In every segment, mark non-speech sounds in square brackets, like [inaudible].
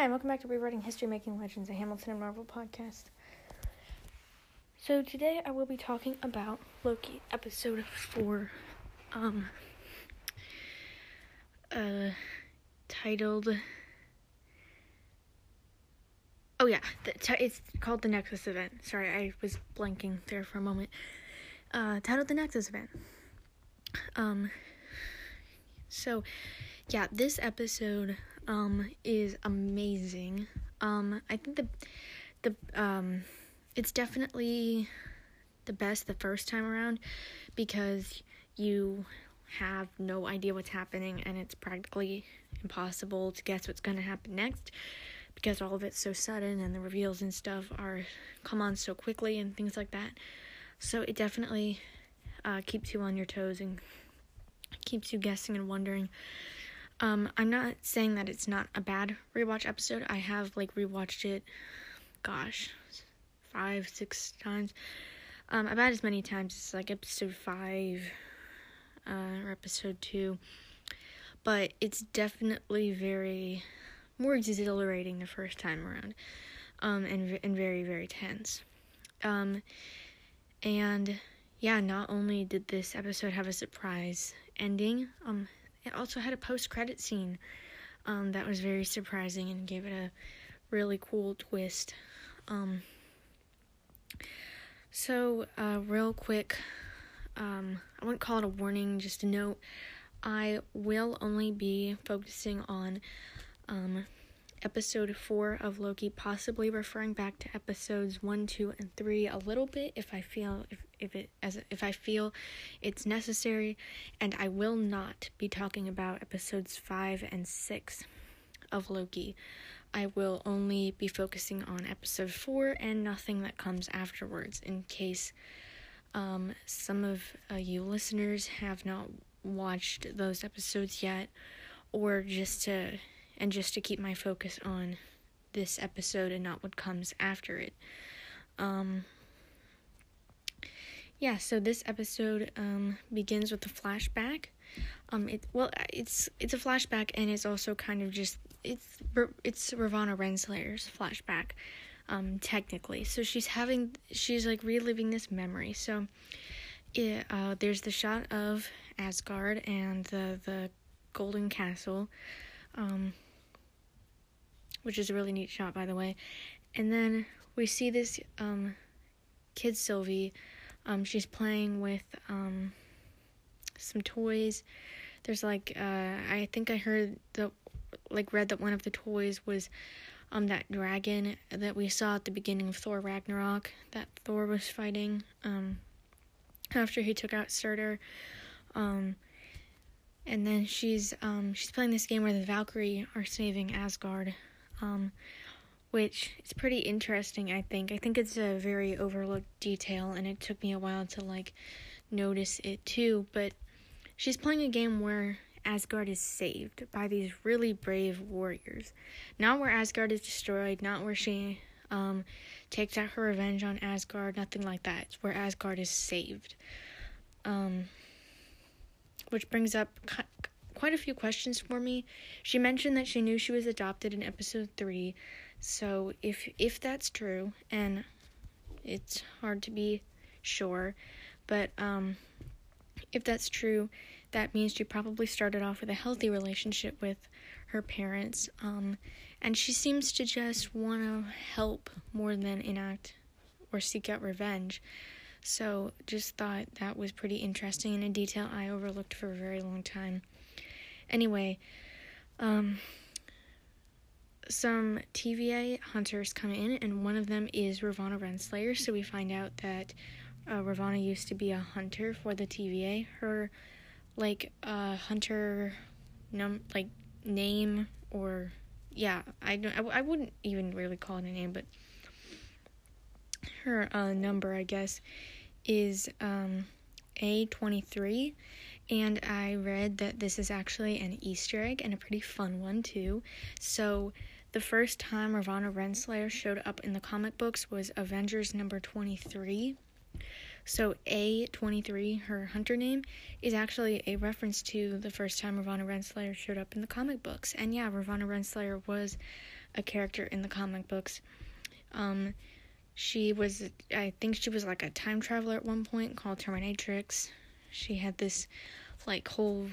Hi, welcome back to Rewriting History Making Legends, a Hamilton and Marvel podcast. So today I will be talking about Loki, episode four, um, uh, titled. Oh yeah, t- it's called the Nexus event. Sorry, I was blanking there for a moment. Uh, titled the Nexus event. Um. So, yeah, this episode um is amazing. Um I think the the um it's definitely the best the first time around because you have no idea what's happening and it's practically impossible to guess what's going to happen next because all of it's so sudden and the reveals and stuff are come on so quickly and things like that. So it definitely uh, keeps you on your toes and keeps you guessing and wondering um, I'm not saying that it's not a bad rewatch episode. I have like rewatched it, gosh, five, six times. Um, about as many times as like episode five, uh, or episode two. But it's definitely very more exhilarating the first time around, um, and and very very tense. Um, and yeah, not only did this episode have a surprise ending, um, it also had a post credit scene um, that was very surprising and gave it a really cool twist. Um, so, uh, real quick, um, I wouldn't call it a warning, just a note. I will only be focusing on um, episode 4 of Loki, possibly referring back to episodes 1, 2, and 3 a little bit if I feel if if it as if I feel it's necessary, and I will not be talking about episodes 5 and 6 of Loki. I will only be focusing on episode 4 and nothing that comes afterwards in case um, some of uh, you listeners have not watched those episodes yet or just to and just to keep my focus on this episode and not what comes after it. Um, yeah, so this episode um, begins with a flashback. Um, it well, it's it's a flashback, and it's also kind of just it's it's Ravonna Renslayer's flashback, um, technically. So she's having she's like reliving this memory. So, it, uh, there's the shot of Asgard and the the Golden Castle, um, which is a really neat shot, by the way. And then we see this um, kid Sylvie um, she's playing with um, some toys. There's like uh, I think I heard the like read that one of the toys was um that dragon that we saw at the beginning of Thor Ragnarok that Thor was fighting um after he took out Surtur. Um, and then she's um she's playing this game where the Valkyrie are saving Asgard. Um, which is pretty interesting, I think. I think it's a very overlooked detail, and it took me a while to like notice it too. But she's playing a game where Asgard is saved by these really brave warriors. Not where Asgard is destroyed, not where she um, takes out her revenge on Asgard, nothing like that. It's where Asgard is saved. Um, which brings up quite a few questions for me. She mentioned that she knew she was adopted in episode 3 so if if that's true, and it's hard to be sure, but um, if that's true, that means she probably started off with a healthy relationship with her parents, um, and she seems to just want to help more than enact or seek out revenge. So just thought that was pretty interesting and a detail I overlooked for a very long time. Anyway, um, some TVA hunters come in, and one of them is Ravonna Renslayer. So we find out that uh, Ravonna used to be a hunter for the TVA. Her like uh, hunter num like name or yeah, I don't I, I wouldn't even really call it a name, but her uh, number I guess is um, A23 and I read that this is actually an Easter egg and a pretty fun one too. So the first time Ravonna Renslayer showed up in the comic books was Avengers number 23. So A23, her hunter name, is actually a reference to the first time Ravonna Renslayer showed up in the comic books. And yeah, Ravonna Renslayer was a character in the comic books. Um, she was, I think she was like a time traveler at one point called Terminatrix. She had this like whole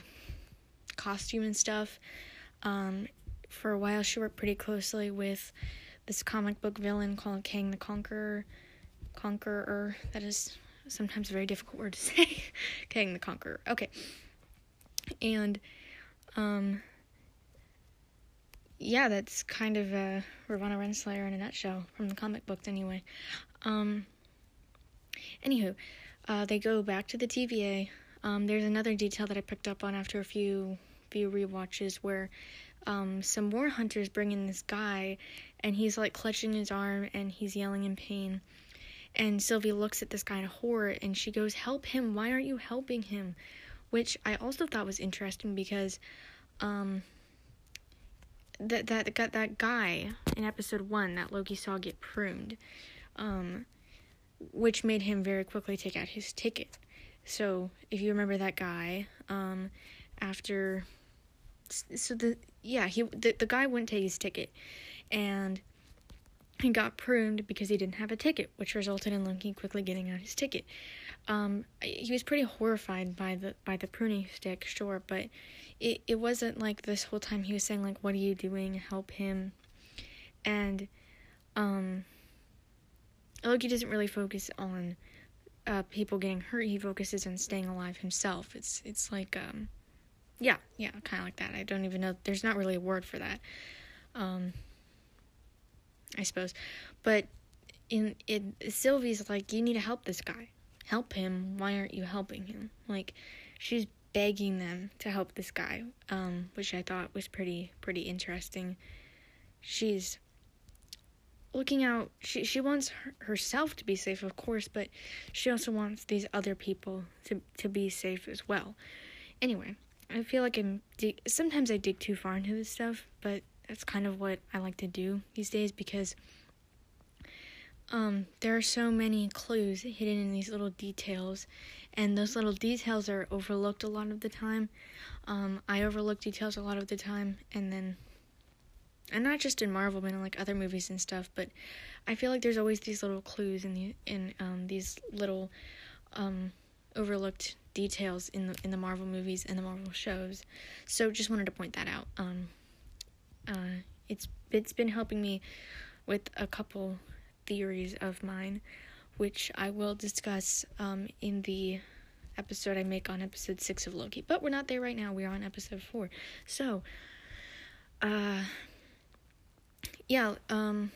costume and stuff. Um, for a while, she worked pretty closely with this comic book villain called Kang the Conqueror. Conqueror. That is sometimes a very difficult word to [laughs] say. Kang the Conqueror. Okay. And, um, yeah, that's kind of uh, Ravonna Renslayer in a nutshell from the comic books, anyway. Um, anywho, uh, they go back to the TVA. Um, there's another detail that I picked up on after a few few rewatches where um, some more hunters bring in this guy, and he's like clutching his arm and he's yelling in pain. And Sylvie looks at this guy in horror and she goes, Help him, why aren't you helping him? Which I also thought was interesting because um that that got that guy in episode one that Loki saw get pruned, um, which made him very quickly take out his ticket. So if you remember that guy, um, after so the yeah he the, the guy wouldn't take his ticket, and he got pruned because he didn't have a ticket, which resulted in Loki quickly getting out his ticket. Um, he was pretty horrified by the by the pruning stick, sure, but it it wasn't like this whole time he was saying like, "What are you doing? Help him," and um, Loki doesn't really focus on uh, people getting hurt. He focuses on staying alive himself. It's it's like um, yeah, yeah, kind of like that. I don't even know. There's not really a word for that. Um, I suppose. But in in Sylvie's like, you need to help this guy. Help him. Why aren't you helping him? Like, she's begging them to help this guy, um, which I thought was pretty pretty interesting. She's looking out. She she wants her, herself to be safe, of course, but she also wants these other people to to be safe as well. Anyway, I feel like I'm dig- sometimes I dig too far into this stuff, but that's kind of what I like to do these days because um, there are so many clues hidden in these little details, and those little details are overlooked a lot of the time. Um, I overlook details a lot of the time, and then, and not just in Marvel, but in like other movies and stuff. But I feel like there's always these little clues in the in um, these little um, overlooked details in the in the Marvel movies and the Marvel shows. So just wanted to point that out. Um, uh, it's it's been helping me with a couple theories of mine, which I will discuss um, in the episode I make on episode six of Loki. But we're not there right now. We're on episode four. So, uh, yeah. Um,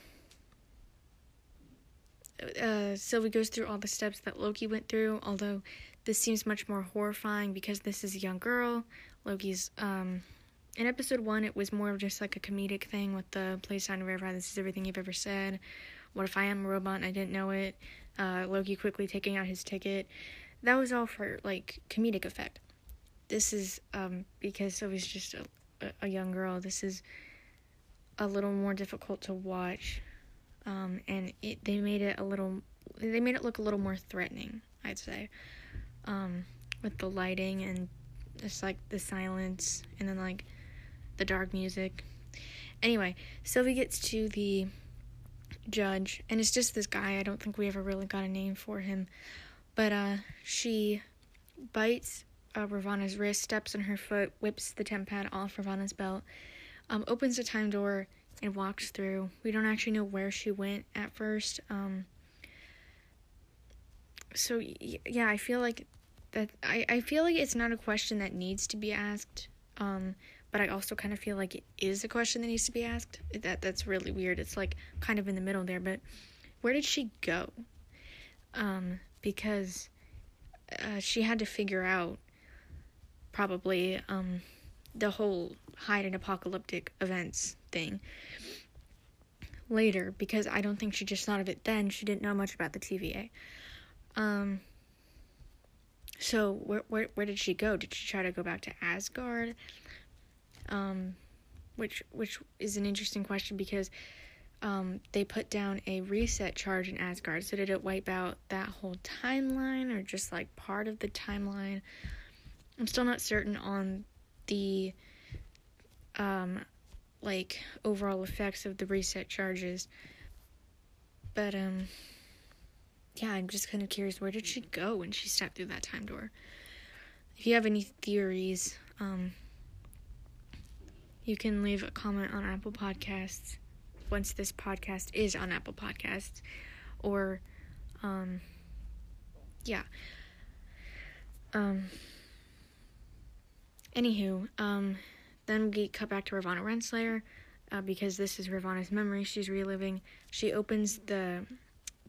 uh, Sylvie goes through all the steps that Loki went through, although this seems much more horrifying because this is a young girl. Loki's um in episode one, it was more of just like a comedic thing with the play sign river. This is everything you've ever said. What if I am a robot and I didn't know it? Uh, Loki quickly taking out his ticket. That was all for like comedic effect. This is um, because I was just a, a young girl. This is a little more difficult to watch, um, and it they made it a little. They made it look a little more threatening. I'd say, um, with the lighting and just like the silence, and then like the dark music. Anyway, Sylvie gets to the judge, and it's just this guy. I don't think we ever really got a name for him. But uh, she bites uh, Ravonna's wrist, steps on her foot, whips the TemPad off Ravonna's belt, um, opens the time door, and walks through. We don't actually know where she went at first. Um, so yeah, I feel like that. I, I feel like it's not a question that needs to be asked. Um, but I also kind of feel like it is a question that needs to be asked. That that's really weird. It's like kind of in the middle there, but where did she go? Um, because uh, she had to figure out probably um the whole hide and apocalyptic events thing later because I don't think she just thought of it then. She didn't know much about the TVA. Um so where where where did she go? Did she try to go back to Asgard? um, which which is an interesting question because um, they put down a reset charge in Asgard. So did it wipe out that whole timeline or just like part of the timeline? I'm still not certain on the um, like overall effects of the reset charges. But um yeah, I'm just kind of curious where did she go when she stepped through that time door? If you have any theories, um you can leave a comment on Apple Podcasts once this podcast is on Apple Podcasts or um yeah. Um anywho, um then we cut back to Ravonna Renslayer uh, because this is Ravonna's memory she's reliving. She opens the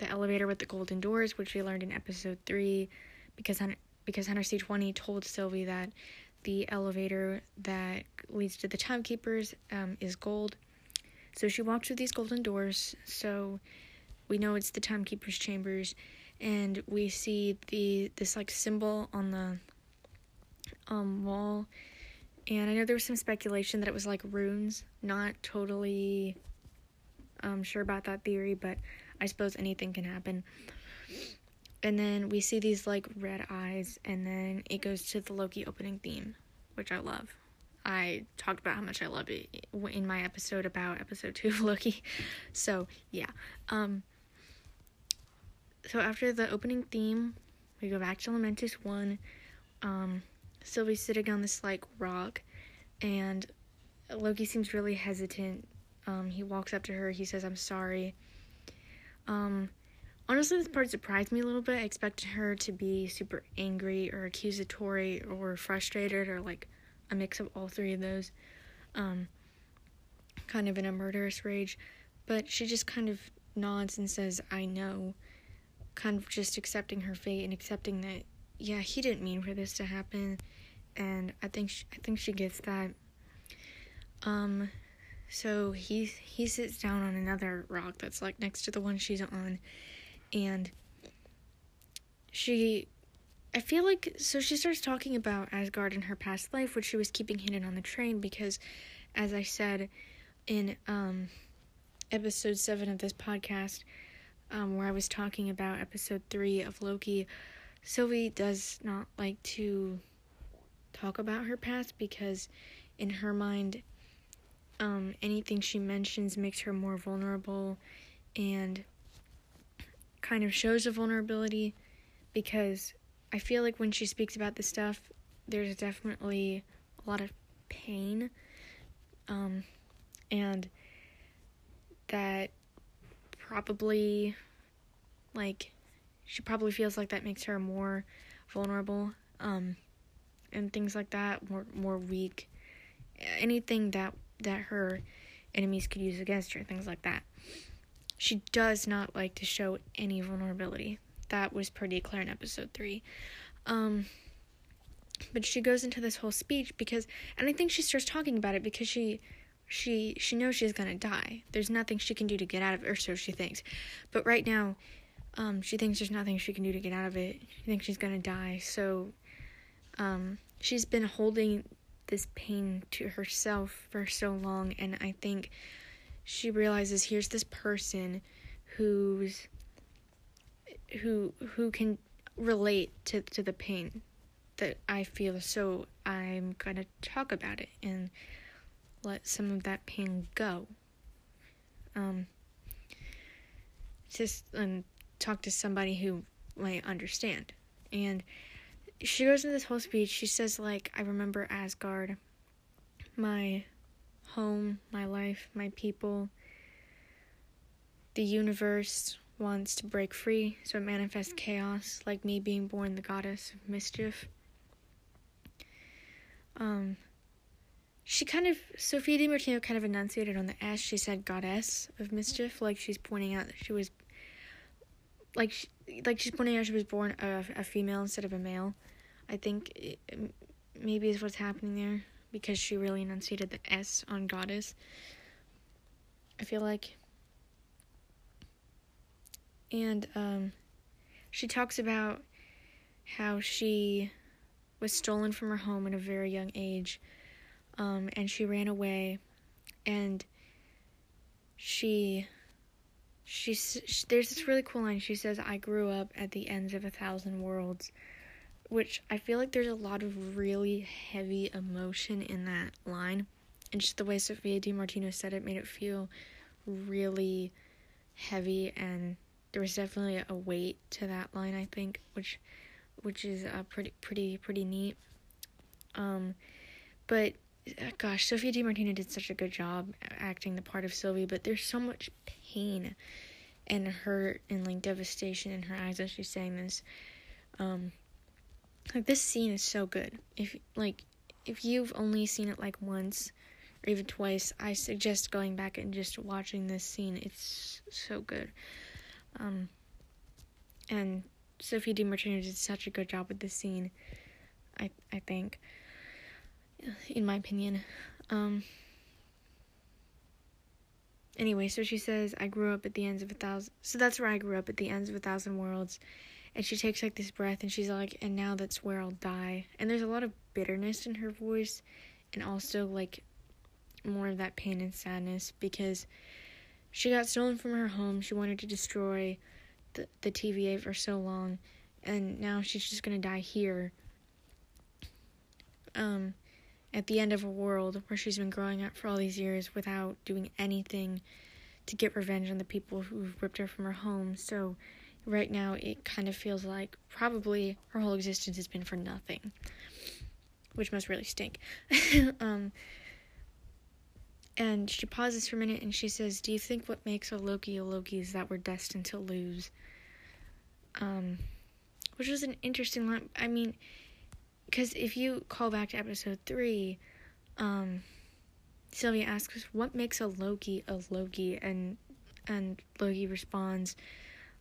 the elevator with the golden doors, which we learned in episode three, because Hunter, because Hunter C20 told Sylvie that the elevator that leads to the timekeepers um, is gold. So she walked through these golden doors. So we know it's the timekeepers' chambers, and we see the this like symbol on the um wall and I know there was some speculation that it was like runes. Not totally um, sure about that theory, but I suppose anything can happen. And then we see these like red eyes, and then it goes to the Loki opening theme, which I love. I talked about how much I love it in my episode about episode two of [laughs] Loki. So yeah. Um, so after the opening theme, we go back to Lamentis one. Um, Sylvie's sitting on this like rock, and Loki seems really hesitant. Um, he walks up to her. He says, "I'm sorry." Um, honestly, this part surprised me a little bit. I expected her to be super angry or accusatory or frustrated or like a mix of all three of those. Um, kind of in a murderous rage, but she just kind of nods and says, "I know." Kind of just accepting her fate and accepting that yeah, he didn't mean for this to happen, and I think she, I think she gets that. Um, so he he sits down on another rock that's like next to the one she's on, and she, I feel like so she starts talking about Asgard and her past life, which she was keeping hidden on the train because, as I said, in um, episode seven of this podcast, um, where I was talking about episode three of Loki Sylvie does not like to talk about her past because, in her mind, um, anything she mentions makes her more vulnerable and kind of shows a vulnerability because I feel like when she speaks about this stuff, there's definitely a lot of pain. Um, and that probably like she probably feels like that makes her more vulnerable um, and things like that more more weak anything that that her enemies could use against her things like that. She does not like to show any vulnerability. That was pretty clear in episode 3 um but she goes into this whole speech because and i think she starts talking about it because she she she knows she's gonna die. There's nothing she can do to get out of it or so she thinks. But right now um, she thinks there's nothing she can do to get out of it. She thinks she's gonna die. So, um, she's been holding this pain to herself for so long, and I think she realizes here's this person who's who who can relate to to the pain that I feel. So I'm gonna talk about it and let some of that pain go. Um, just um, talk to somebody who might understand. And she goes into this whole speech. She says, like, I remember Asgard, my home, my life, my people. The universe wants to break free, so it manifests chaos, like me being born the goddess of mischief. Um, she kind of, Sophia Di Martino kind of enunciated on the S. She said goddess of mischief, like she's pointing out that she was like she, like she's pointing out she was born a, a female instead of a male. I think it, maybe is what's happening there because she really enunciated the S on goddess. I feel like. And um, she talks about how she was stolen from her home at a very young age, um, and she ran away, and she she's she, there's this really cool line. She says, "I grew up at the ends of a thousand worlds," which I feel like there's a lot of really heavy emotion in that line. and just the way Sophia Di Martino said it made it feel really heavy. And there was definitely a weight to that line I think which which is uh, pretty pretty pretty neat. Um but uh, gosh Sophia Di Martino did such a good job acting the part of Sylvie but there's so much pain and hurt and like devastation in her eyes as she's saying this. Um like this scene is so good if like if you've only seen it like once or even twice, I suggest going back and just watching this scene. It's so good. Um, and Sophie Di Martino did such a good job with this scene. I I think, in my opinion. Um, anyway, so she says, "I grew up at the ends of a thousand. So that's where I grew up at the ends of a thousand worlds." And she takes like this breath, and she's like, "And now that's where I'll die." And there's a lot of bitterness in her voice, and also like more of that pain and sadness because she got stolen from her home. She wanted to destroy the, the TVA for so long, and now she's just gonna die here. Um, at the end of a world where she's been growing up for all these years without doing anything to get revenge on the people who ripped her from her home. So, right now, it kind of feels like probably her whole existence has been for nothing, which must really stink. [laughs] um, and she pauses for a minute and she says, Do you think what makes a Loki a Loki is that we're destined to lose? Um, which was an interesting line. I mean, because if you call back to episode three, um, Sylvia asks, What makes a Loki a Loki? And, and Loki responds,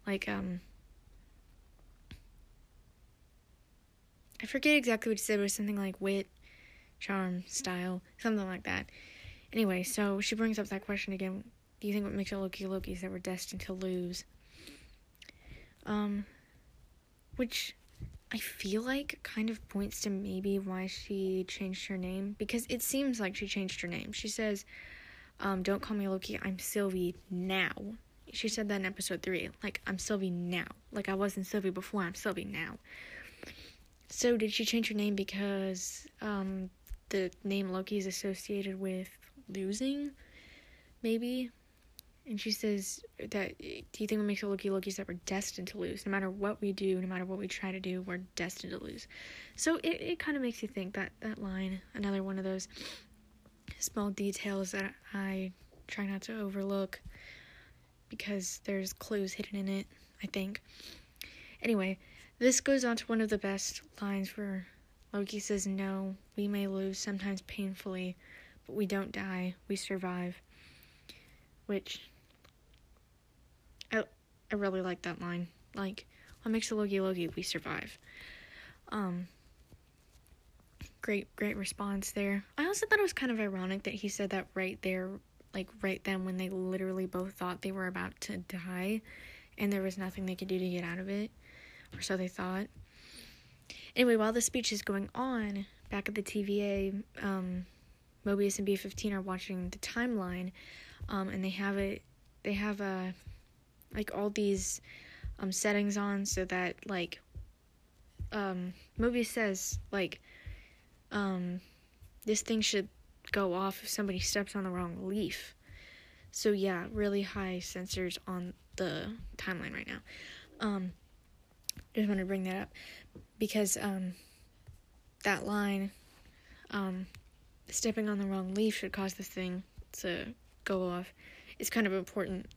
like, um, I forget exactly what he said, but it was something like wit, charm, style, something like that. Anyway, so she brings up that question again. Do you think what makes a Loki Loki is that we're destined to lose? Um, which I feel like kind of points to maybe why she changed her name because it seems like she changed her name. She says, um, "Don't call me Loki. I'm Sylvie now." She said that in episode three. Like I'm Sylvie now. Like I wasn't Sylvie before. I'm Sylvie now. So did she change her name because um, the name Loki is associated with losing, maybe. And she says that do you think what makes it Loki Loki is that we're destined to lose? No matter what we do, no matter what we try to do, we're destined to lose. So it, it kind of makes you think that that line, another one of those small details that I try not to overlook because there's clues hidden in it, I think. Anyway, this goes on to one of the best lines where Loki says, No, we may lose, sometimes painfully, but we don't die, we survive. Which I I really like that line. Like, what makes a Loki Loki? We survive. Um great great response there. I also thought it was kind of ironic that he said that right there like right then when they literally both thought they were about to die and there was nothing they could do to get out of it or so they thought. Anyway, while the speech is going on back at the TVA, um, Mobius and B15 are watching the timeline, um, and they have it. They have a like all these um, settings on so that like um, Mobius says like um, this thing should go off if somebody steps on the wrong leaf. So yeah, really high sensors on the timeline right now. Um, just want to bring that up because um, that line um, stepping on the wrong leaf should cause this thing to go off It's kind of important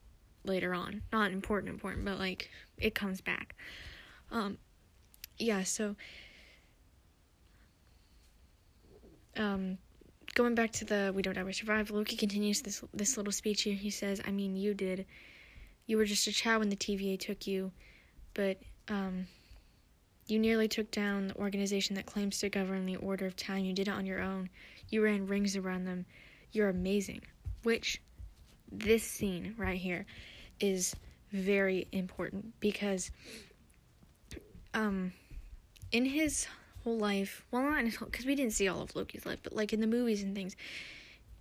later on. Not important, important, but like it comes back. Um, yeah, so um, going back to the we don't ever survive, Loki continues this this little speech here. He says, "I mean, you did. You were just a child when the TVA took you, but um, you nearly took down the organization that claims to govern the order of time. You did it on your own. You ran rings around them. You're amazing. Which this scene right here is very important because um in his whole life, well not his whole cuz we didn't see all of Loki's life, but like in the movies and things,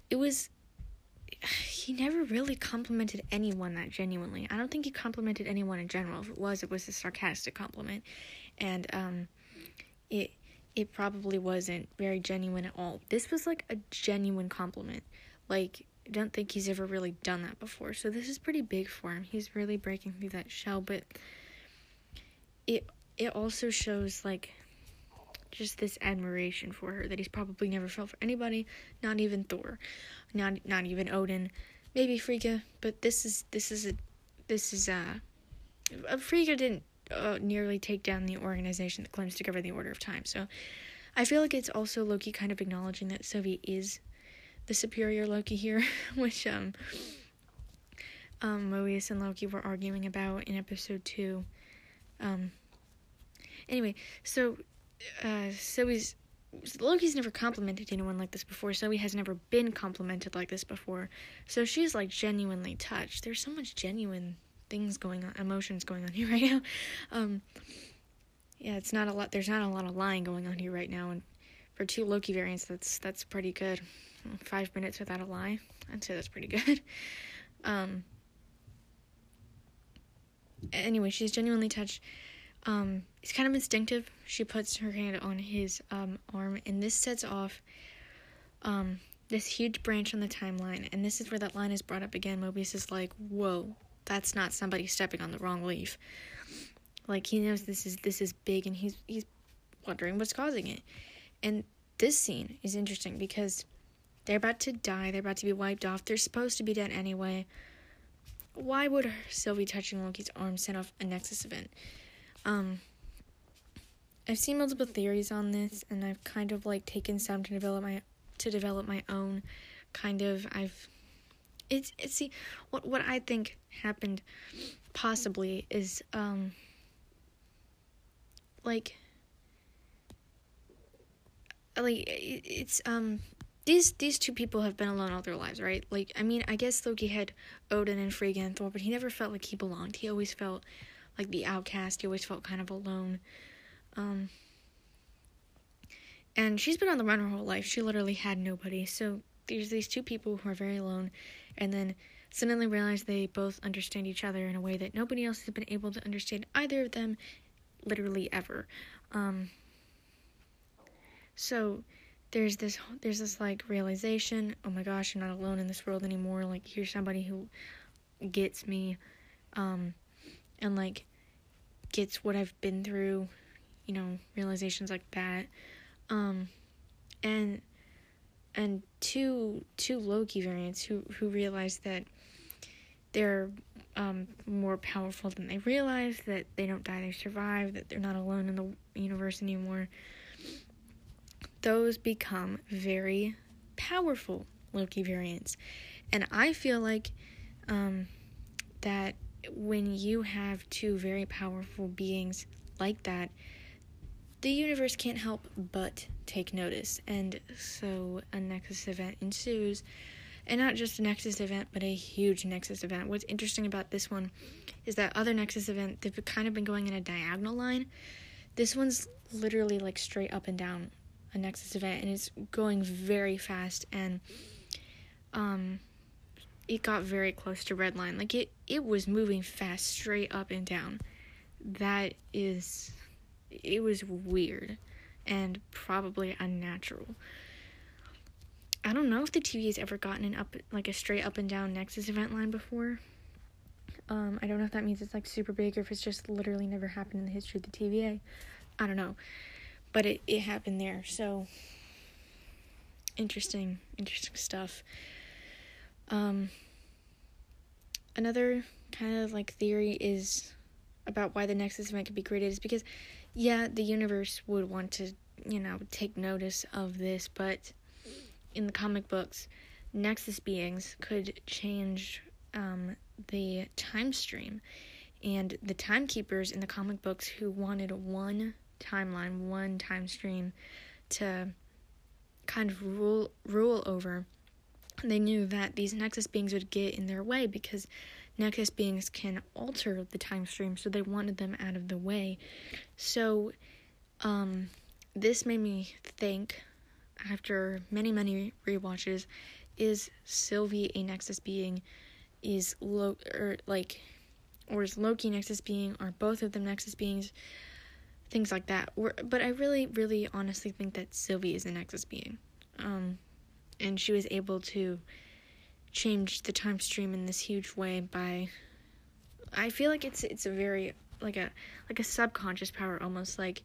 it was he never really complimented anyone that genuinely. I don't think he complimented anyone in general. If it was, it was a sarcastic compliment. And um it it probably wasn't very genuine at all. This was like a genuine compliment. Like, I don't think he's ever really done that before. So this is pretty big for him. He's really breaking through that shell, but it it also shows like just this admiration for her that he's probably never felt for anybody, not even Thor, not not even Odin, maybe Frigga, but this is this is a this is a, uh Frigga didn't uh, nearly take down the organization that claims to cover the order of time. So I feel like it's also Loki kind of acknowledging that Sylvie is the superior Loki here, [laughs] which um um Mobius and Loki were arguing about in episode two. Um anyway, so uh Sylvie's Loki's never complimented anyone like this before. Zoe has never been complimented like this before. So she's like genuinely touched. There's so much genuine things going on, emotions going on [laughs] here right now. Um, yeah, it's not a lot. There's not a lot of lying going on here right now, and for two Loki variants, that's that's pretty good. Five minutes without a lie, I'd say that's pretty [laughs] good. Um, anyway, she's genuinely touched. Um, it's kind of instinctive. She puts her hand on his um, arm, and this sets off um, this huge branch on the timeline. And this is where that line is brought up again. Mobius is like, "Whoa, that's not somebody stepping on the wrong leaf." Like he knows this is this is big, and he's he's wondering what's causing it. And this scene is interesting because they're about to die. They're about to be wiped off. They're supposed to be dead anyway. Why would Sylvie touching Loki's arm set off a Nexus event? Um, I've seen multiple theories on this, and I've kind of like taken some to develop my to develop my own kind of. I've it's it's see what what I think happened possibly is um like like it's um these these two people have been alone all their lives, right? Like I mean, I guess Loki had Odin and Frigga and Thor, but he never felt like he belonged. He always felt like the outcast. He always felt kind of alone. Um, and she's been on the run her whole life. She literally had nobody. So there's these two people who are very alone, and then suddenly realize they both understand each other in a way that nobody else has been able to understand either of them, literally ever. Um, so there's this there's this like realization. Oh my gosh, I'm not alone in this world anymore. Like here's somebody who gets me. Um, and like gets what I've been through, you know, realizations like that. Um and and two two Loki variants who who realize that they're um, more powerful than they realize, that they don't die, they survive, that they're not alone in the universe anymore. Those become very powerful Loki variants. And I feel like um, that when you have two very powerful beings like that, the universe can't help but take notice. And so a Nexus event ensues. And not just a Nexus event, but a huge Nexus event. What's interesting about this one is that other Nexus event, they've kind of been going in a diagonal line. This one's literally like straight up and down a Nexus event, and it's going very fast. And um, it got very close to red line. Like it it was moving fast straight up and down. That is it was weird and probably unnatural. I don't know if the TV has ever gotten an up like a straight up and down Nexus event line before. Um, I don't know if that means it's like super big or if it's just literally never happened in the history of the TVA. I don't know. But it, it happened there, so interesting, interesting stuff. Um, another kind of like theory is about why the Nexus event could be created is because, yeah, the universe would want to, you know, take notice of this, but in the comic books, Nexus beings could change um, the time stream. And the timekeepers in the comic books who wanted one timeline, one time stream to kind of rule rule over they knew that these Nexus beings would get in their way because Nexus beings can alter the time stream, so they wanted them out of the way. So, um, this made me think, after many, many re-watches, is Sylvie a Nexus being? Is Lo or like, or is Loki Nexus being? Are both of them Nexus beings? things like that. But I really, really honestly think that Sylvie is a Nexus being. Um, and she was able to change the time stream in this huge way by I feel like it's it's a very like a like a subconscious power almost like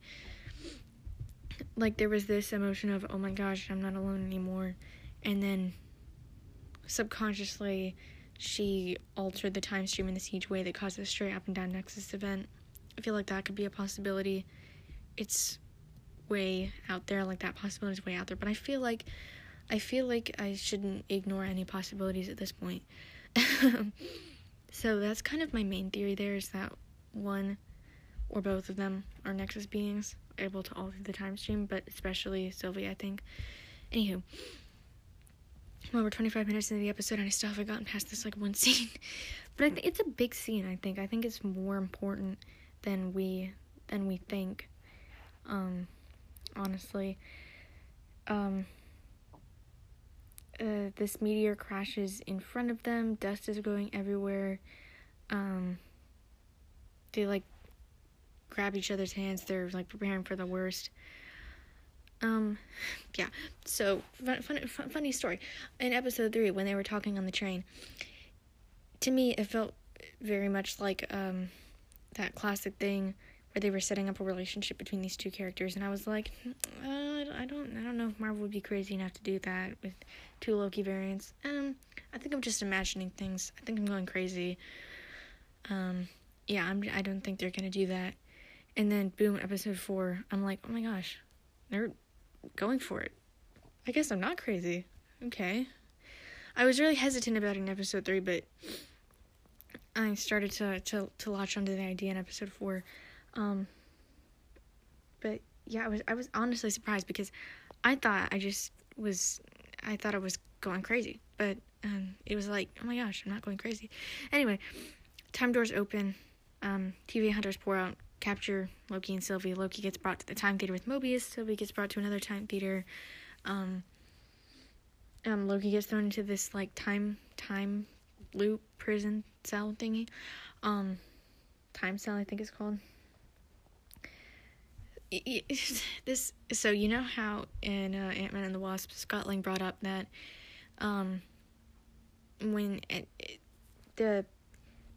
like there was this emotion of oh my gosh I'm not alone anymore. And then subconsciously she altered the time stream in this huge way that caused a straight up and down nexus event. I feel like that could be a possibility. It's way out there like that possibility is way out there. But I feel like I feel like I shouldn't ignore any possibilities at this point. [laughs] so that's kind of my main theory there is that one or both of them are Nexus beings able to alter the time stream, but especially Sylvie, I think. Anywho, well, we're 25 minutes into the episode and I still haven't gotten past this like one [laughs] scene. but I think it's a big scene, I think. I think it's more important than we than we think. Um honestly. Um uh, this meteor crashes in front of them. Dust is going everywhere. Um, they like grab each other's hands. They're like preparing for the worst. Um, yeah. So fun, fun, fun, funny story. In episode three, when they were talking on the train, to me it felt very much like um that classic thing where they were setting up a relationship between these two characters, and I was like, uh, I don't, I don't know if Marvel would be crazy enough to do that with two Loki variants. Um, I think I'm just imagining things. I think I'm going crazy. Um, yeah, I'm. I don't think they're gonna do that. And then boom, episode four. I'm like, oh my gosh, they're going for it. I guess I'm not crazy. Okay. I was really hesitant about it in episode three, but I started to to to latch onto the idea in episode four. Um, but yeah, I was I was honestly surprised because I thought I just was I thought I was going crazy, but um, it was like, oh my gosh, I'm not going crazy. Anyway, time doors open. Um, TVA hunters pour out, capture Loki and Sylvie. Loki gets brought to the time theater with Mobius. Sylvie gets brought to another time theater. Um, um, Loki gets thrown into this like time time loop prison cell thingy. Um, time cell, I think it's called. [laughs] this so you know how in uh, Ant Man and the Wasp, Scott Lang brought up that um, when it, the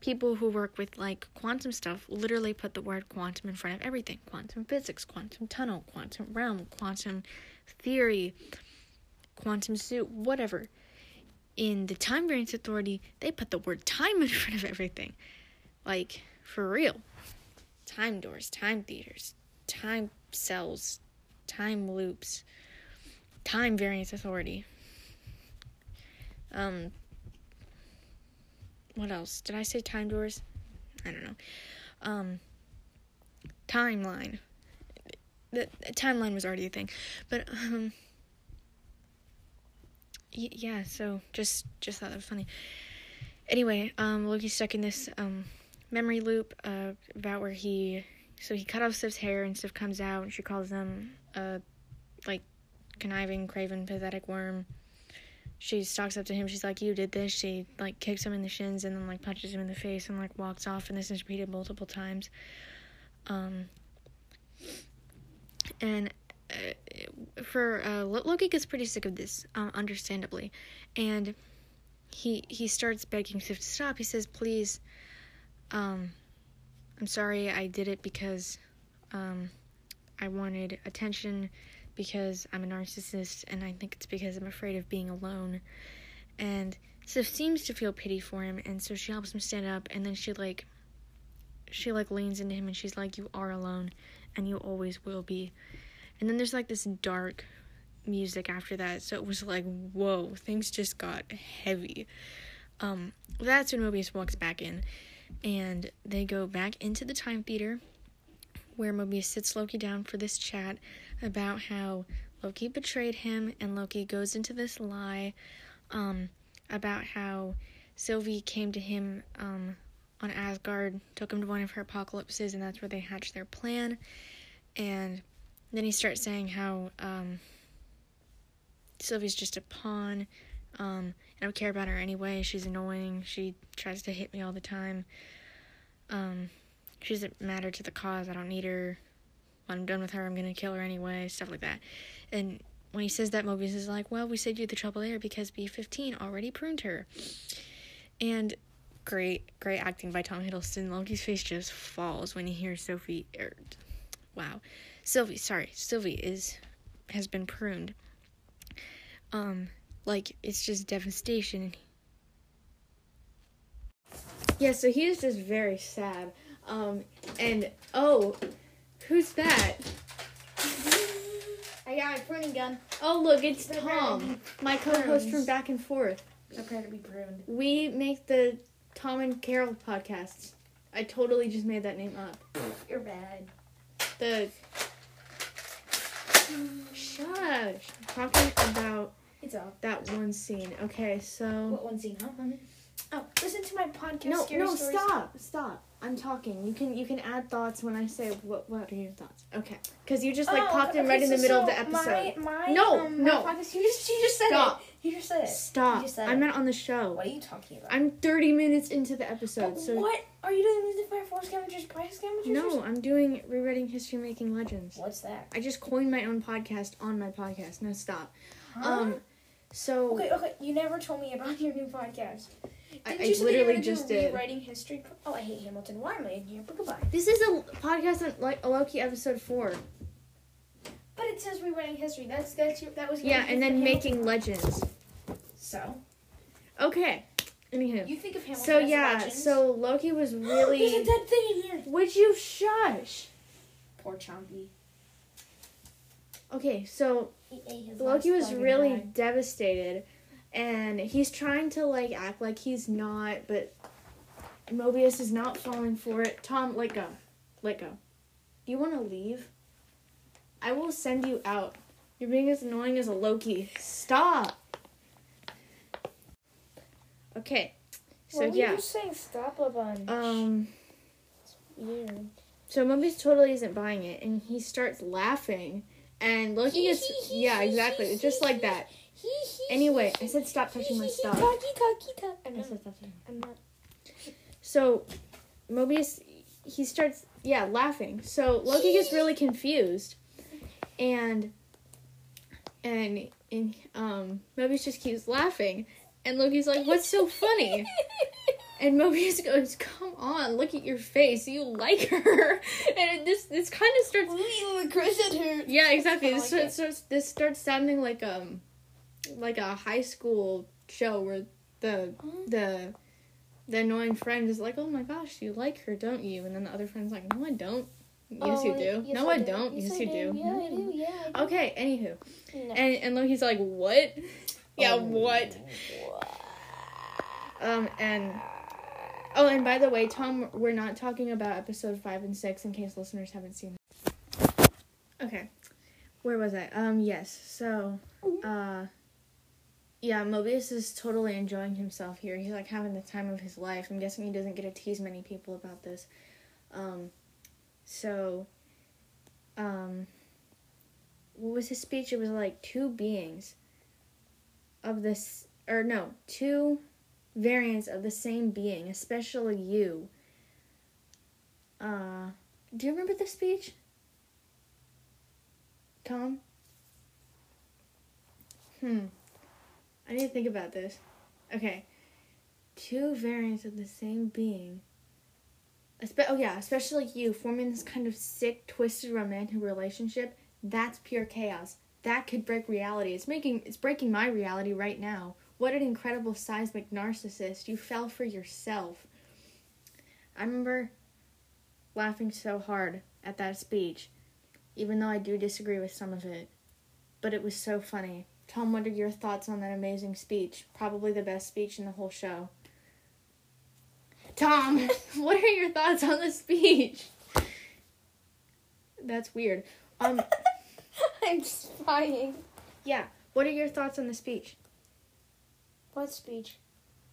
people who work with like quantum stuff literally put the word quantum in front of everything quantum physics, quantum tunnel, quantum realm, quantum theory, quantum suit, whatever. In the Time Variance Authority, they put the word time in [laughs] front of everything. Like, for real. Time doors, time theaters, time cells, time loops, time variance authority. Um, what else? Did I say time doors? I don't know. Um, timeline. The, the timeline was already a thing, but um, y- yeah. So just just thought that was funny. Anyway, um, Loki's stuck in this um memory loop uh, about where he so he cut off Sif's hair, and Sif comes out, and she calls him a like conniving, craven, pathetic worm. She stalks up to him. She's like, "You did this." She like kicks him in the shins and then like punches him in the face and like walks off. And this is repeated multiple times. Um, and uh, for uh, Loki gets pretty sick of this, uh, understandably, and he he starts begging Sif to stop. He says, "Please, um, I'm sorry I did it because um, I wanted attention because I'm a narcissist and I think it's because I'm afraid of being alone. And Sif seems to feel pity for him and so she helps him stand up and then she like she like leans into him and she's like you are alone and you always will be. And then there's like this dark music after that. So it was like whoa, things just got heavy. Um that's when Mobius walks back in and they go back into the time theater where Mobius sits Loki down for this chat about how Loki betrayed him and Loki goes into this lie um, about how Sylvie came to him um, on Asgard, took him to one of her apocalypses, and that's where they hatched their plan. And then he starts saying how um, Sylvie's just a pawn. Um, I don't care about her anyway. She's annoying. She tries to hit me all the time. Um, she doesn't matter to the cause. I don't need her. when I'm done with her, I'm gonna kill her anyway, stuff like that. And when he says that, Mobius is like, well, we saved you the trouble there because B15 already pruned her. And great, great acting by Tom Hiddleston. Loki's face just falls when he hears Sophie. Er, wow, Sylvie. Sorry, Sylvie is has been pruned. Um, like it's just devastation. Yeah, so he is just very sad. Um, and oh, who's that? I got my pruning gun. Oh, look, it's Tom, my co-host from Back and Forth. Prepare to be pruned. We make the Tom and Carol podcasts. I totally just made that name up. You're bad. The shush. Talking about It's off. that one scene. Okay, so What one scene, huh? Oh, listen to my podcast. no, Scary no, Stories. stop, stop. I'm talking. You can you can add thoughts when I say what. What are your thoughts? Okay, because you just like Oh, popped okay, in right okay, in the so- middle of the episode. My, my, No, um, no. My podcast, you just you just said Stop. it. You just said it. Stop. Said I'm it. not on the show. What are you talking about? I'm 30 minutes into the episode, But so what are you doing with the Fire Force Scavengers, Price Scavengers? no. I'm doing rewriting history, making legends. What's that? I just coined my own podcast on my podcast. No, stop. Huh? Um, so okay, okay. You never told me about [laughs] your new podcast. I, I you say that you were literally just did. Rewriting history. Oh, I hate Hamilton. Why am I in here? But goodbye. This is a podcast on like a Loki episode four. But it says rewriting history. That's that's your, that was your Yeah, and then Hamilton. making legends. So Okay. Anywho, you think of Hamilton? so as yeah, legends? so Loki was [gasps] really. There's a dead thing in here. Would you shush? Poor Chompy. Okay, so He ate his Loki was really died. devastated, and he's trying to like act like he's not, but Mobius is not falling for it. Tom, let go, let go. You want to leave? I will send you out. You're being as annoying as a Loki. Stop. Okay, so were yeah, you saying stop a bunch? um. Weird. So Mobius totally isn't buying it, and he starts laughing, and Loki is yeah, exactly, just like that. Anyway, I said stop touching my stuff. Talkie, talkie, talkie. I'm I not. said stop touching. I'm not. So Mobius, he starts yeah laughing. So Loki gets really confused, and and and um Mobius just keeps laughing, and Loki's like, "What's so funny?" [laughs] And Mobius goes, "Come on, look at your face. You like her." [laughs] And it, this this kind of starts Ooh, Chris at her. Yeah, exactly. This like starts, starts this starts sounding like um like a high school show where the the the annoying friend is like, "Oh my gosh, you like her, don't you?" And then the other friend's like, "No, I don't." Yes, you do. no, I, don't. Yes, you do. Yeah, I do. Yeah. I do. Okay. Anywho, No. and and Loki's like, "What?" [laughs] Yeah, Oh. what? Um, and oh, and by the way, Tom, we're not talking about episode five and six in case listeners haven't seen. Okay, where was I? Um, yes. So, uh, yeah, Mobius is totally enjoying himself here. He's like having the time of his life. I'm guessing he doesn't get to tease many people about this. Um, so, um, what was his speech? It was like two beings of this, or no, two variants of the same being, especially you. Uh, do you remember the speech? Tom? Hmm. I need to think about this. Okay. Two variants of the same being. Espe- oh yeah, especially you forming this kind of sick, twisted romantic relationship. That's pure chaos. That could break reality. It's making it's breaking my reality right now. What an incredible seismic narcissist. You fell for yourself. I remember laughing so hard at that speech, even though I do disagree with some of it. But it was so funny. Tom, what are your thoughts on that amazing speech? Probably the best speech in the whole show. Tom, [laughs] what are your thoughts on the speech? That's weird. Um, [laughs] I'm spying. yeah. What are your thoughts on the speech? What speech?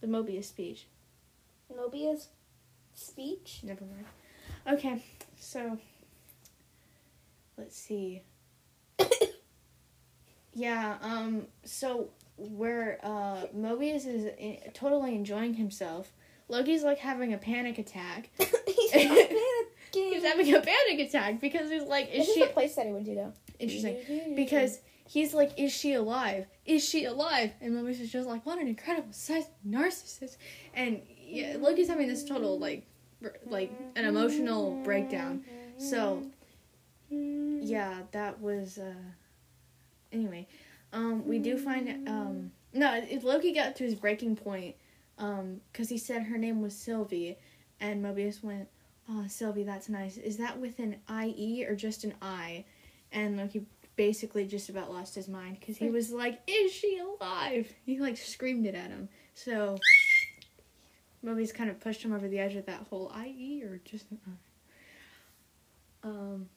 The Mobius speech. Mobius speech? Never mind. Okay, so let's see. [coughs] yeah, um, so where uh, Mobius is i totally enjoying himself, Loki's like having a panic attack. [laughs] He's panicking. [laughs] he's having a panic attack because he's like, is This she is the place that he went to though. interesting? [laughs] Because he's like, is she alive? Is she alive? And Mobius is just like, what an incredible size narcissist. And yeah, Loki's having this total like, like an emotional breakdown. So yeah, that was. uh Anyway, um, we do find um no, Loki got to his breaking point, um, because he said her name was Sylvie, and Mobius went, "Oh, Sylvie, that's nice. Is that with an I E or just an I?" And Loki basically just about lost his mind because he was like, "Is she alive?" He like screamed it at him. So Mobius kind of pushed him over the edge with that whole I E or just an Um.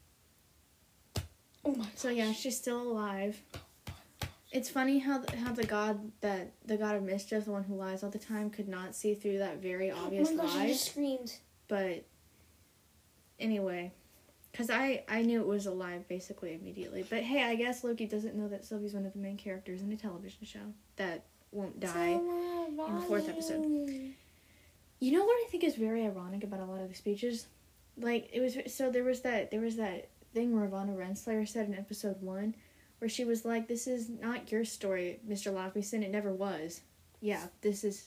Oh my. So yeah, she's still alive. It's funny how the, how the god that the god of mischief, the one who lies all the time, could not see through that very obvious [gasps] oh my gosh, I lie. just screamed. But anyway, because I I knew it was alive basically immediately. But hey, I guess Loki doesn't know that Sylvie's one of the main characters in a television show that won't die. in the fourth episode. You know what I think is very ironic about a lot of the speeches? Like it was so there was that there was that thing Ravonna Renslayer said in episode one where she was like, This is not your story, Mr. Laufeyson, it never was. Yeah, this is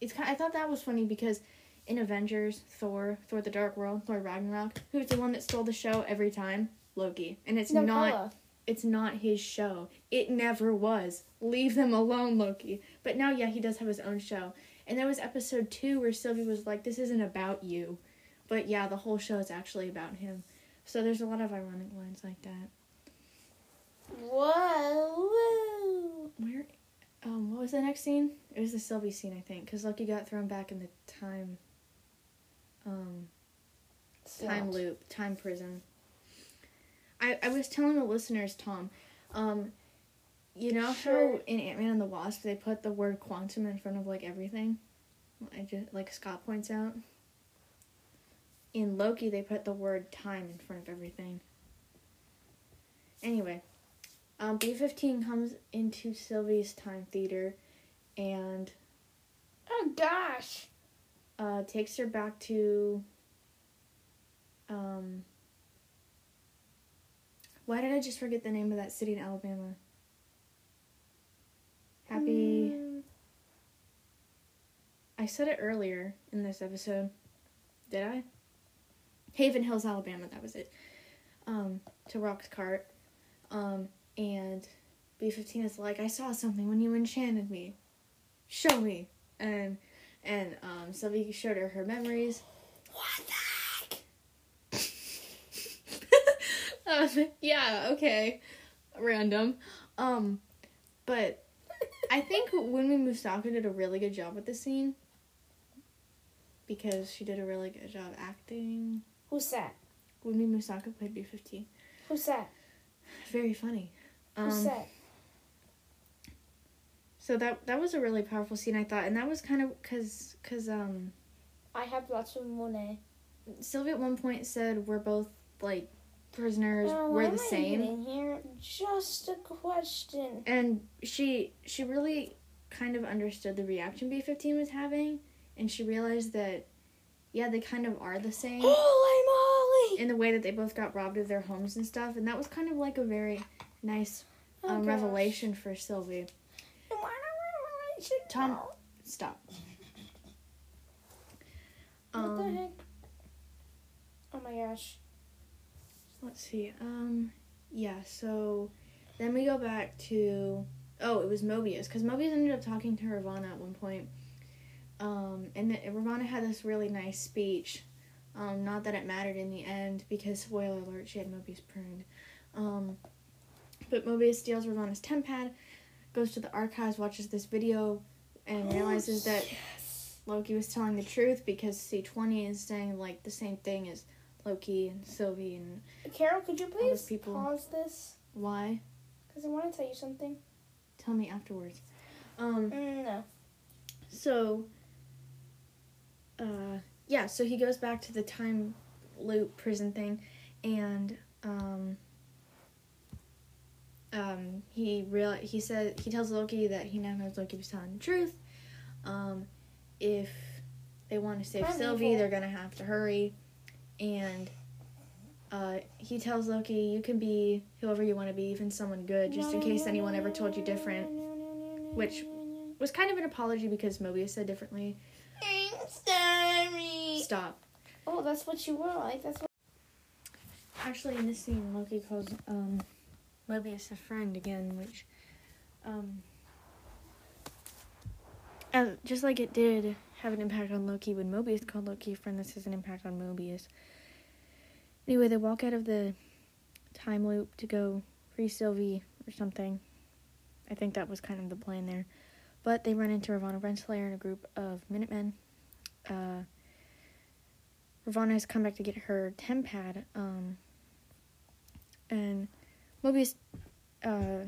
it's kind I thought that was funny because in Avengers, Thor, Thor the Dark World, Thor Ragnarok, who's the one that stole the show every time? Loki. And it's not it's not his show. It never was. Leave them alone, Loki. But now, yeah, he does have his own show. And there was episode two where Sylvie was like, "This isn't about you," but yeah, the whole show is actually about him. So there's a lot of ironic lines like that. Whoa. Where, um, what was the next scene? It was the Sylvie scene, I think, because Loki got thrown back in the time, um, time loop, time prison. I, I was telling the listeners, Tom, um, you know Sure. how in Ant Man and the Wasp they put the word quantum in front of like everything? I just like Scott points out. In Loki they put the word time in front of everything. Anyway, um, B fifteen comes into Sylvie's time theater and Oh gosh. Uh, takes her back to um why did I just forget the name of that city in Alabama? Happy Mm, I said it earlier in this episode. Did I? Haven Hills, Alabama, that was it. Um, to Roxxcart. Um, and B fifteen is like, I saw something when you enchanted me. Show me. And and um Sylvie showed her her memories. What the heck? [laughs] um, yeah, okay. Random. Um, but I think Wunmi Mosaku did a really good job with the scene because she did a really good job acting. Who's that? Wunmi Mosaku played B15. Who's that? Very funny. Who's Um, that? So that that was a really powerful scene I thought, and that was kind of cause cause um I have lots of money. Sylvie at one point said we're both like prisoners, Oh, we're the am same. even here? Just a question. and she she really kind of understood the reaction B15 was having and she realized that yeah they kind of are the same [gasps] Holy moly! in the way that they both got robbed of their homes and stuff and that was kind of like a very nice Oh, um, gosh. revelation for Sylvie revelation Tom- now? stop What the um heck? Oh my gosh. let's see um yeah so then we go back to oh it was Mobius because Mobius ended up talking to Ravonna at one point um and the, Ravonna had this really nice speech um not that it mattered in the end because spoiler alert she had Mobius pruned um but Mobius steals Ravonna's TemPad goes to the archives watches this video and realizes that Yes. Loki was telling the truth because C20 is saying like the same thing as Loki and Sylvie and Carol, could you please people- pause this? why Because I want to tell you something. tell me afterwards um Mm, no. so uh yeah so he goes back to the time loop prison thing and um um he real he said he tells Loki that he now knows Loki was telling the truth um if they want to save I'm Sylvie evil. they're gonna have to hurry and uh, he tells Loki, "You can be whoever you want to be, even someone good, just in case anyone ever told you different." Which was kind of an apology because Mobius said differently. I'm sorry. Stop. Oh, that's what you were like. That's what. Actually, in this scene, Loki calls um, Mobius a friend again, which, um, just like it did have an impact on Loki when Mobius called Loki a friend, this has an impact on Mobius. Anyway, they walk out of the time loop to go free Sylvie or something. I think that was kind of the plan there. But they run into Ravonna Renslayer and a group of Minutemen. Uh, has come back to get her TemPad, um, and Mobius uh,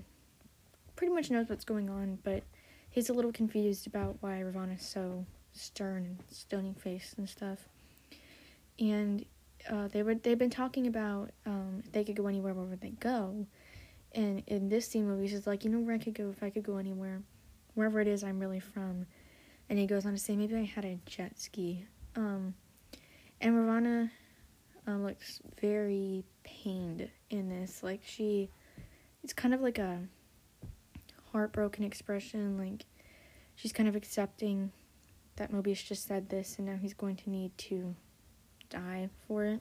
pretty much knows what's going on, but he's a little confused about why Ravonna is so stern and stony faced and stuff. And uh, they were they've been talking about um, they could go anywhere, where would they go? And in this scene, Mobius is like, you know where I could go if I could go anywhere, wherever it is I'm really from. And he goes on to say, maybe I had a jet ski. Um, and Ravonna um, looks very pained in this. Like she, it's kind of like a heartbroken expression. Like she's kind of accepting that Mobius just said this, and now he's going to need to die for it.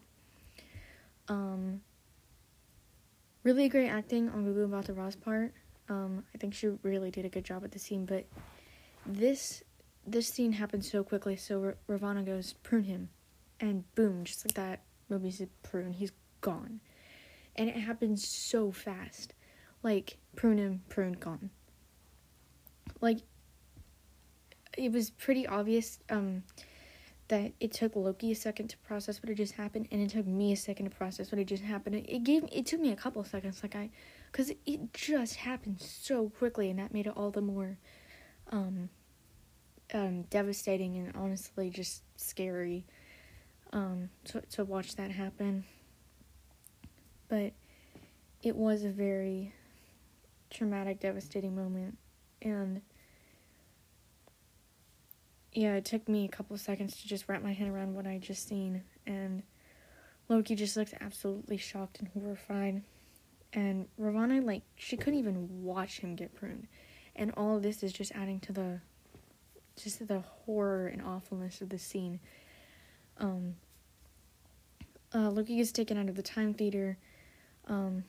Um, really great acting on Gugu Mbatha-Raw's part. Um, I think she really did a good job at the scene, but this this scene happened so quickly. So R- Ravonna goes prune him, and boom, just like that, Mobius is prune. He's gone, and it happens so fast. Like prune him, prune gone. Like it was pretty obvious. Um, that it took Loki a second to process what had just happened, and it took me a second to process what had just happened. It gave me, it took me a couple seconds, like I, because it just happened so quickly, and that made it all the more, um, um, devastating and honestly just scary, um, to to watch that happen. But it was a very traumatic, devastating moment, and yeah, it took me a couple seconds to just wrap my head around what I just seen, and Loki just looked absolutely shocked and horrified. And Ravonna, like, she couldn't even watch him get pruned, and all of this is just adding to the, just the horror and awfulness of the scene. Um. Uh, Loki gets taken out of the time theater. Um,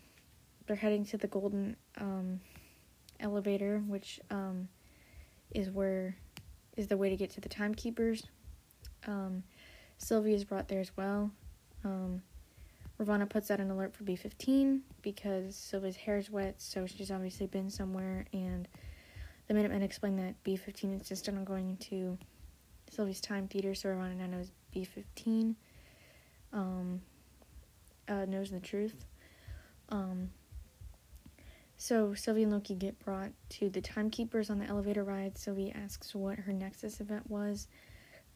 they're heading to the golden um elevator, which um is where is the way to get to the timekeepers. Um, Sylvie is brought there as well. Um, Ravonna puts out an alert for B15 because Sylvie's hair is wet, so she's obviously been somewhere. And the Minutemen explain that B15 insisted on going to Sylvie's time theater, so Ravonna now knows B15 um, uh, knows the truth. Um, so Sylvie and Loki get brought to the timekeepers on the elevator ride. Sylvie asks what her Nexus event was,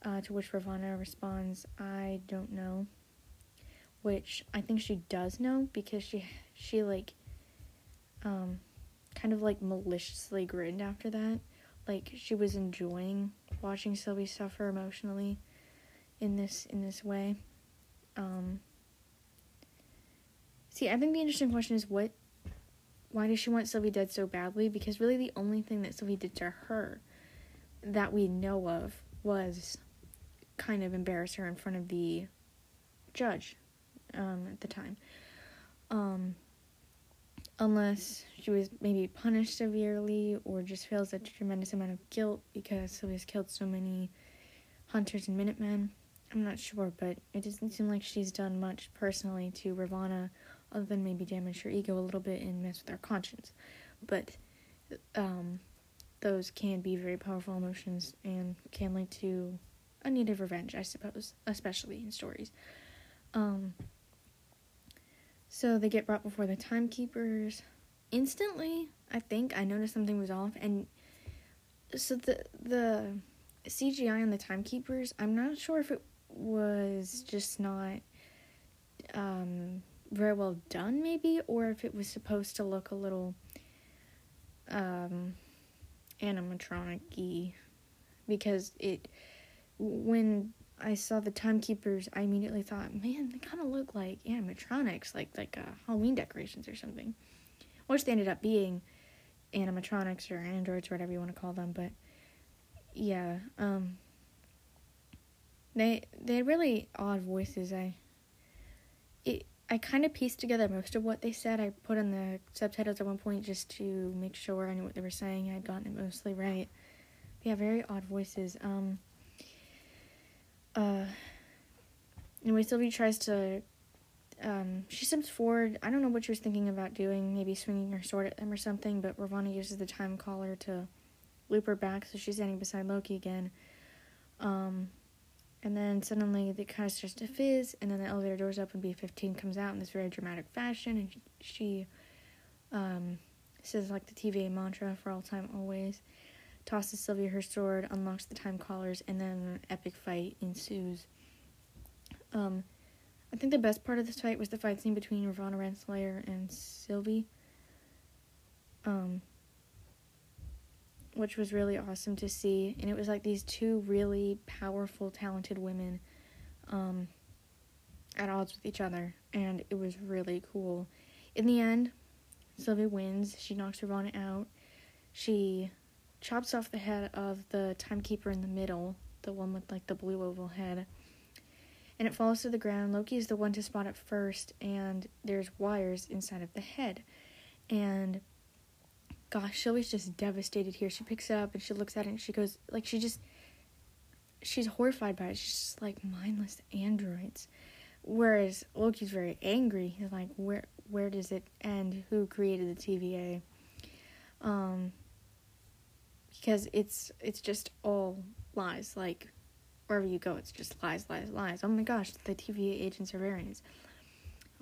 uh, to which Ravonna responds, "I don't know." Which I think she does know because she she like, um, kind of like maliciously grinned after that, like she was enjoying watching Sylvie suffer emotionally, in this in this way. Um. See, I think the interesting question is what why does she want Sylvie dead so badly? Because really, the only thing that Sylvie did to her that we know of was kind of embarrass her in front of the judge um, at the time. Um, unless she was maybe punished severely or just feels a tremendous amount of guilt because Sylvia's killed so many hunters and Minutemen. I'm not sure, but it doesn't seem like she's done much personally to Ravonna other than maybe damage her ego a little bit and mess with her conscience. But um, those can be very powerful emotions and can lead to a need of revenge, I suppose, especially in stories. Um, so they get brought before the timekeepers. Instantly, I think I noticed something was off, and so the the CGI on the timekeepers, I'm not sure if it was just not um very well done maybe or if it was supposed to look a little um animatronic-y because it when I saw the timekeepers, I immediately thought, man, they kind of look like animatronics, like like uh, Halloween decorations or something. Which they ended up being animatronics or androids, or whatever you want to call them. But yeah, um, they they had really odd voices. I it I kind of pieced together most of what they said. I put in the subtitles at one point just to make sure I knew what they were saying. I had gotten it mostly right. Yeah, very odd voices. Um. Uh. Anyway, Sylvie tries to. Um, she steps forward. I don't know what she was thinking about doing. Maybe swinging her sword at them or something. But Ravonna uses the time collar to loop her back, so she's standing beside Loki again. Um, and then suddenly it kind of starts to fizz, and then the elevator doors open. B fifteen comes out in this very dramatic fashion, and she um, says like the TVA mantra for all time, always. Tosses Sylvia her sword, unlocks the time collars, and then an epic fight ensues. Um, I think the best part of this fight was the fight scene between Ravonna Renslayer and Sylvie. Um, which was really awesome to see. And it was like these two really powerful, talented women um, at odds with each other. And it was really cool. In the end, Sylvie wins. She knocks Ravonna out. She chops off the head of the timekeeper in the middle, the one with like the blue oval head. And it falls to the ground. Loki is the one to spot it first, and there's wires inside of the head. And gosh, Sylvie's just devastated here. She picks it up and she looks at it and she goes, like, she just, she's horrified by it. She's just like mindless androids. Whereas Loki's very angry. He's like, where, where does it end? Who created the TVA? Um, because it's, it's just all lies. Like, wherever you go, it's just lies, lies, lies. Oh my gosh, the TVA agents are variants.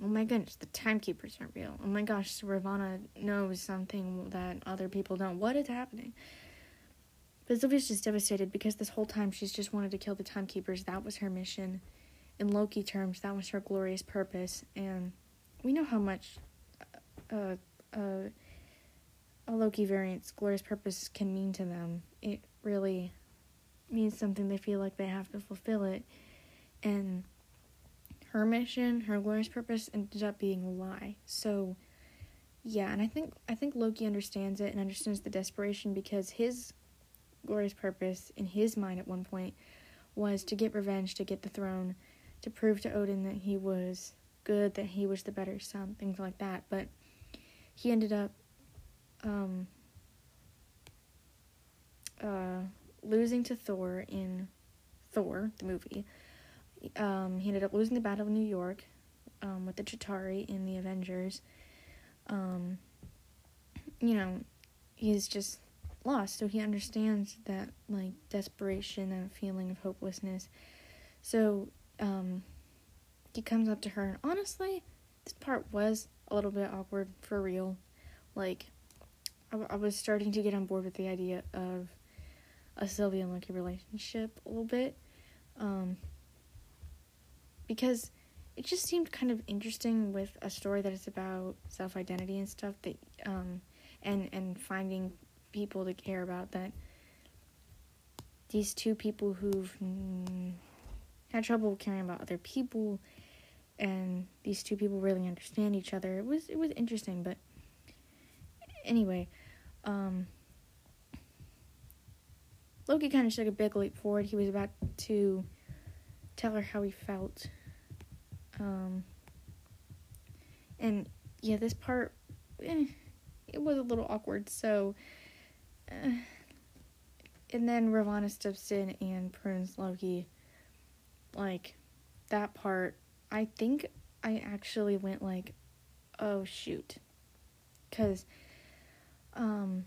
Oh my goodness, the timekeepers aren't real. Oh my gosh, Ravonna knows something that other people don't. What is happening? But Sylvia's just devastated because this whole time she's just wanted to kill the timekeepers. That was her mission. In Loki terms, that was her glorious purpose. And we know how much uh, uh, a Loki variant's glorious purpose can mean to them. It really means something they feel like they have to fulfill it. And her mission, her glorious purpose ended up being a lie. So yeah, and I think I think Loki understands it and understands the desperation because his glorious purpose in his mind at one point was to get revenge, to get the throne, to prove to Odin that he was good, that he was the better son, things like that. But he ended up um, uh, losing to Thor in Thor, the movie, um, he ended up losing the Battle of New York um, with the Chitauri in the Avengers. Um, you know, he's just lost, so he understands that like desperation and feeling of hopelessness. So um, he comes up to her, and honestly, this part was a little bit awkward for real. Like, I, was starting to get on board with the idea of a Sylvia and Loki relationship a little bit. Because it just seemed kind of interesting with a story that is about self identity and stuff that um and and finding people to care about that these two people who've mm, had trouble caring about other people and these two people really understand each other it was it was interesting but anyway um Loki kind of took a big leap forward. He was about to tell her how he felt um, and yeah, this part, eh, it was a little awkward. So, uh, and then Ravonna steps in and prunes Loki. Like, that part, I think I actually went like, oh shoot. Because, um,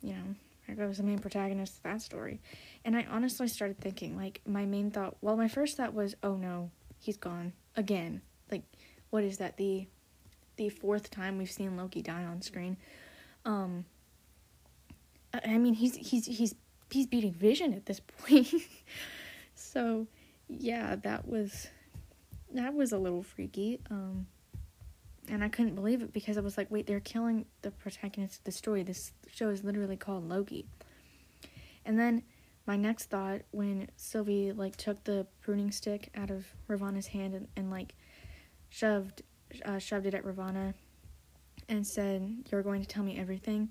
you know, there goes the main protagonist of that story. And I honestly started thinking, like, my main thought, well, my first thought was, oh no, he's gone again. Like, what is that? The the fourth time we've seen Loki die on screen. Um, I mean, he's he's he's he's beating Vision at this [laughs] point. so, yeah, that was that was a little freaky. Um, and I couldn't believe it because I was like, wait, they're killing the protagonist of the story. This show is literally called Loki. And then my next thought when Sylvie like took the pruning stick out of Ravonna's hand and, and like shoved uh, shoved it at Ravonna and said, "You're going to tell me everything."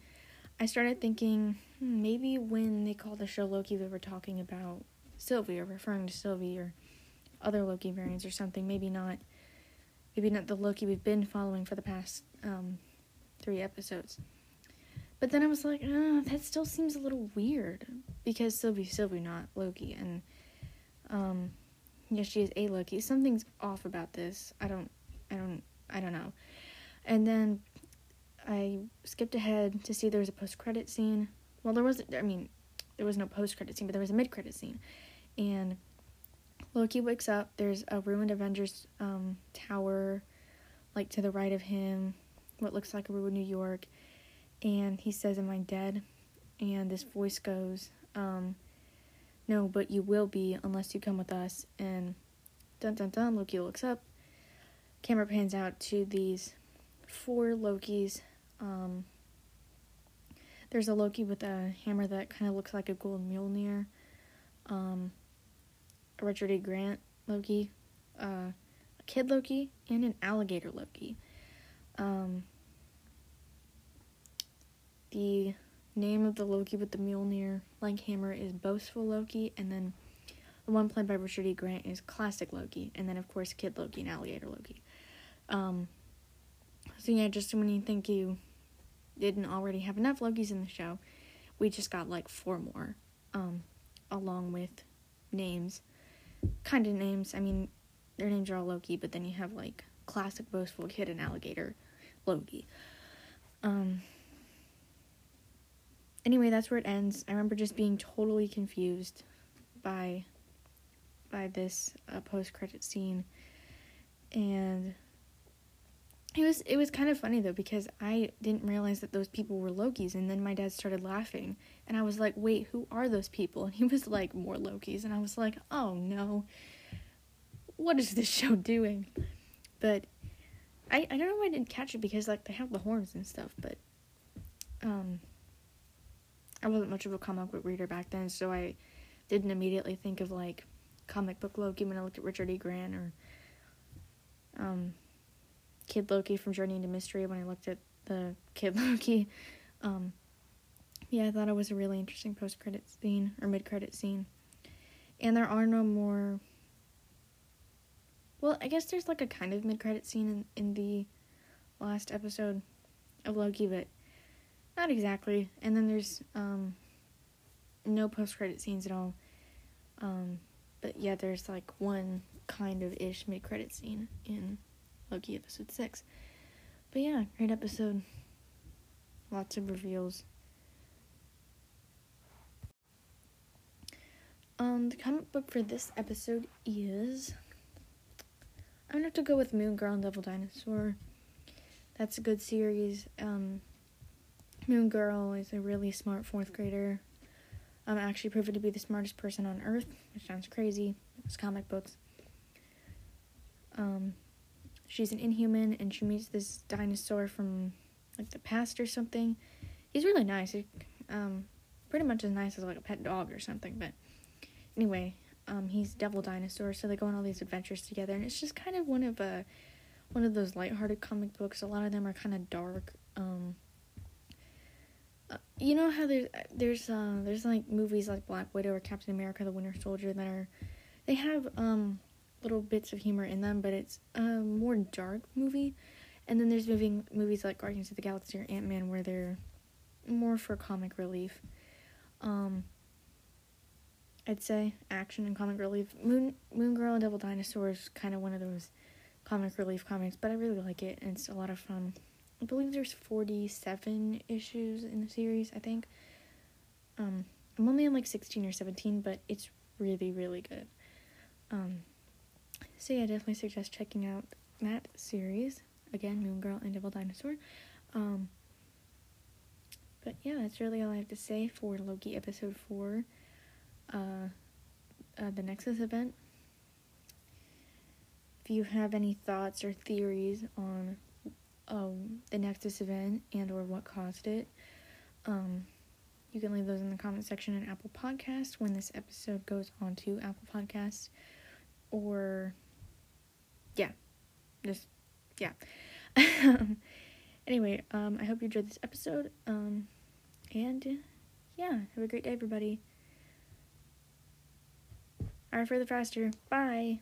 I started thinking hmm, maybe when they called the show Loki, they were talking about Sylvie or referring to Sylvie or other Loki variants or something. Maybe not. Maybe not the Loki we've been following for the past um, three episodes. But then I was like, oh, that still seems a little weird because Sylvie's Sylvie, not Loki, and um, yes, she is a Loki. Something's off about this. I don't, I don't, I don't know. And then I skipped ahead to see there was a post credit scene. Well, there wasn't. I mean, there was no post credit scene, but there was a mid credit scene, and Loki wakes up. There's a ruined Avengers um, tower, like to the right of him, what looks like a ruined New York and he says, Am I dead? And this voice goes, um, No, but you will be unless you come with us. And dun dun dun, Loki looks up. Camera pans out to these four Lokis. Um, there's a Loki with a hammer that kind of looks like a gold Mjolnir. Um, a Richard E. Grant Loki, uh, a kid Loki, and an alligator Loki. Um, the name of the Loki with the Mjolnir like hammer is Boastful Loki, and then the one played by Richard E. Grant is Classic Loki, and then of course Kid Loki and Alligator Loki. Um, so yeah, just when you think you didn't already have enough Lokis in the show, we just got like four more, um, along with names, kind of names. I mean, their names are all Loki, but then you have like Classic Boastful Kid and Alligator Loki. Um, anyway, that's where it ends. I remember just being totally confused by by this uh, post credit scene, and it was it was kind of funny though because I didn't realize that those people were Lokis, and then my dad started laughing, and I was like, "Wait, who are those people?" And he was like, "More Lokis," and I was like, "Oh no, what is this show doing?" But I I don't know why I didn't catch it because like they have the horns and stuff, but um I wasn't much of a comic book reader back then, so I didn't immediately think of like comic book Loki when I looked at Richard E. Grant or um, Kid Loki from Journey into Mystery when I looked at the [laughs] Kid Loki. Um, yeah, I thought it was a really interesting post credit scene or mid credit scene. And there are no more. Well, I guess there's like a kind of mid credit scene in, in the last episode of Loki, but not exactly. And then there's um, no post credit scenes at all. Um, but yeah, there's like one kind of ish mid credit scene in Loki episode 6. But yeah, great episode. Lots of reveals. Um, the comic book for this episode is. I'm gonna have to go with Moon Girl and Devil Dinosaur. That's a good series. Um, Moon Girl is a really smart fourth grader. Um, actually proven to be the smartest person on earth, which sounds crazy. It's comic books. Um, she's an inhuman and she meets this dinosaur from like the past or something. He's really nice. He, um, pretty much as nice as like a pet dog or something. But anyway, um, he's devil dinosaur, so they go on all these adventures together, and it's just kind of one of a uh, one of those lighthearted comic books. A lot of them are kind of dark. Um, you know how there's there's uh there's like movies like Black Widow or Captain America: The Winter Soldier that are they have um little bits of humor in them, but it's a more dark movie. And then there's moving movies like Guardians of the Galaxy or Ant Man where they're more for comic relief. Um, I'd say action and comic relief. Moon Moon Girl and Devil Dinosaur is kind of one of those comic relief comics, but I really like it and it's a lot of fun. I believe there's 47 issues in the series, I think. Um, I'm only on like 16 or 17, but it's really, really good. Um, so yeah, definitely suggest checking out that series. Again, Moon Girl and Devil Dinosaur. Um, but yeah, that's really all I have to say for Loki episode 4, uh, uh, the Nexus event. If you have any thoughts or theories on um, the Nexus event and or what caused it. Um, you can leave those in the comment section in Apple Podcast when this episode goes on to Apple Podcasts. Or, yeah, just, yeah. [laughs] anyway, um, I hope you enjoyed this episode. Um, and, yeah, have a great day, everybody. Alright, further faster. Bye.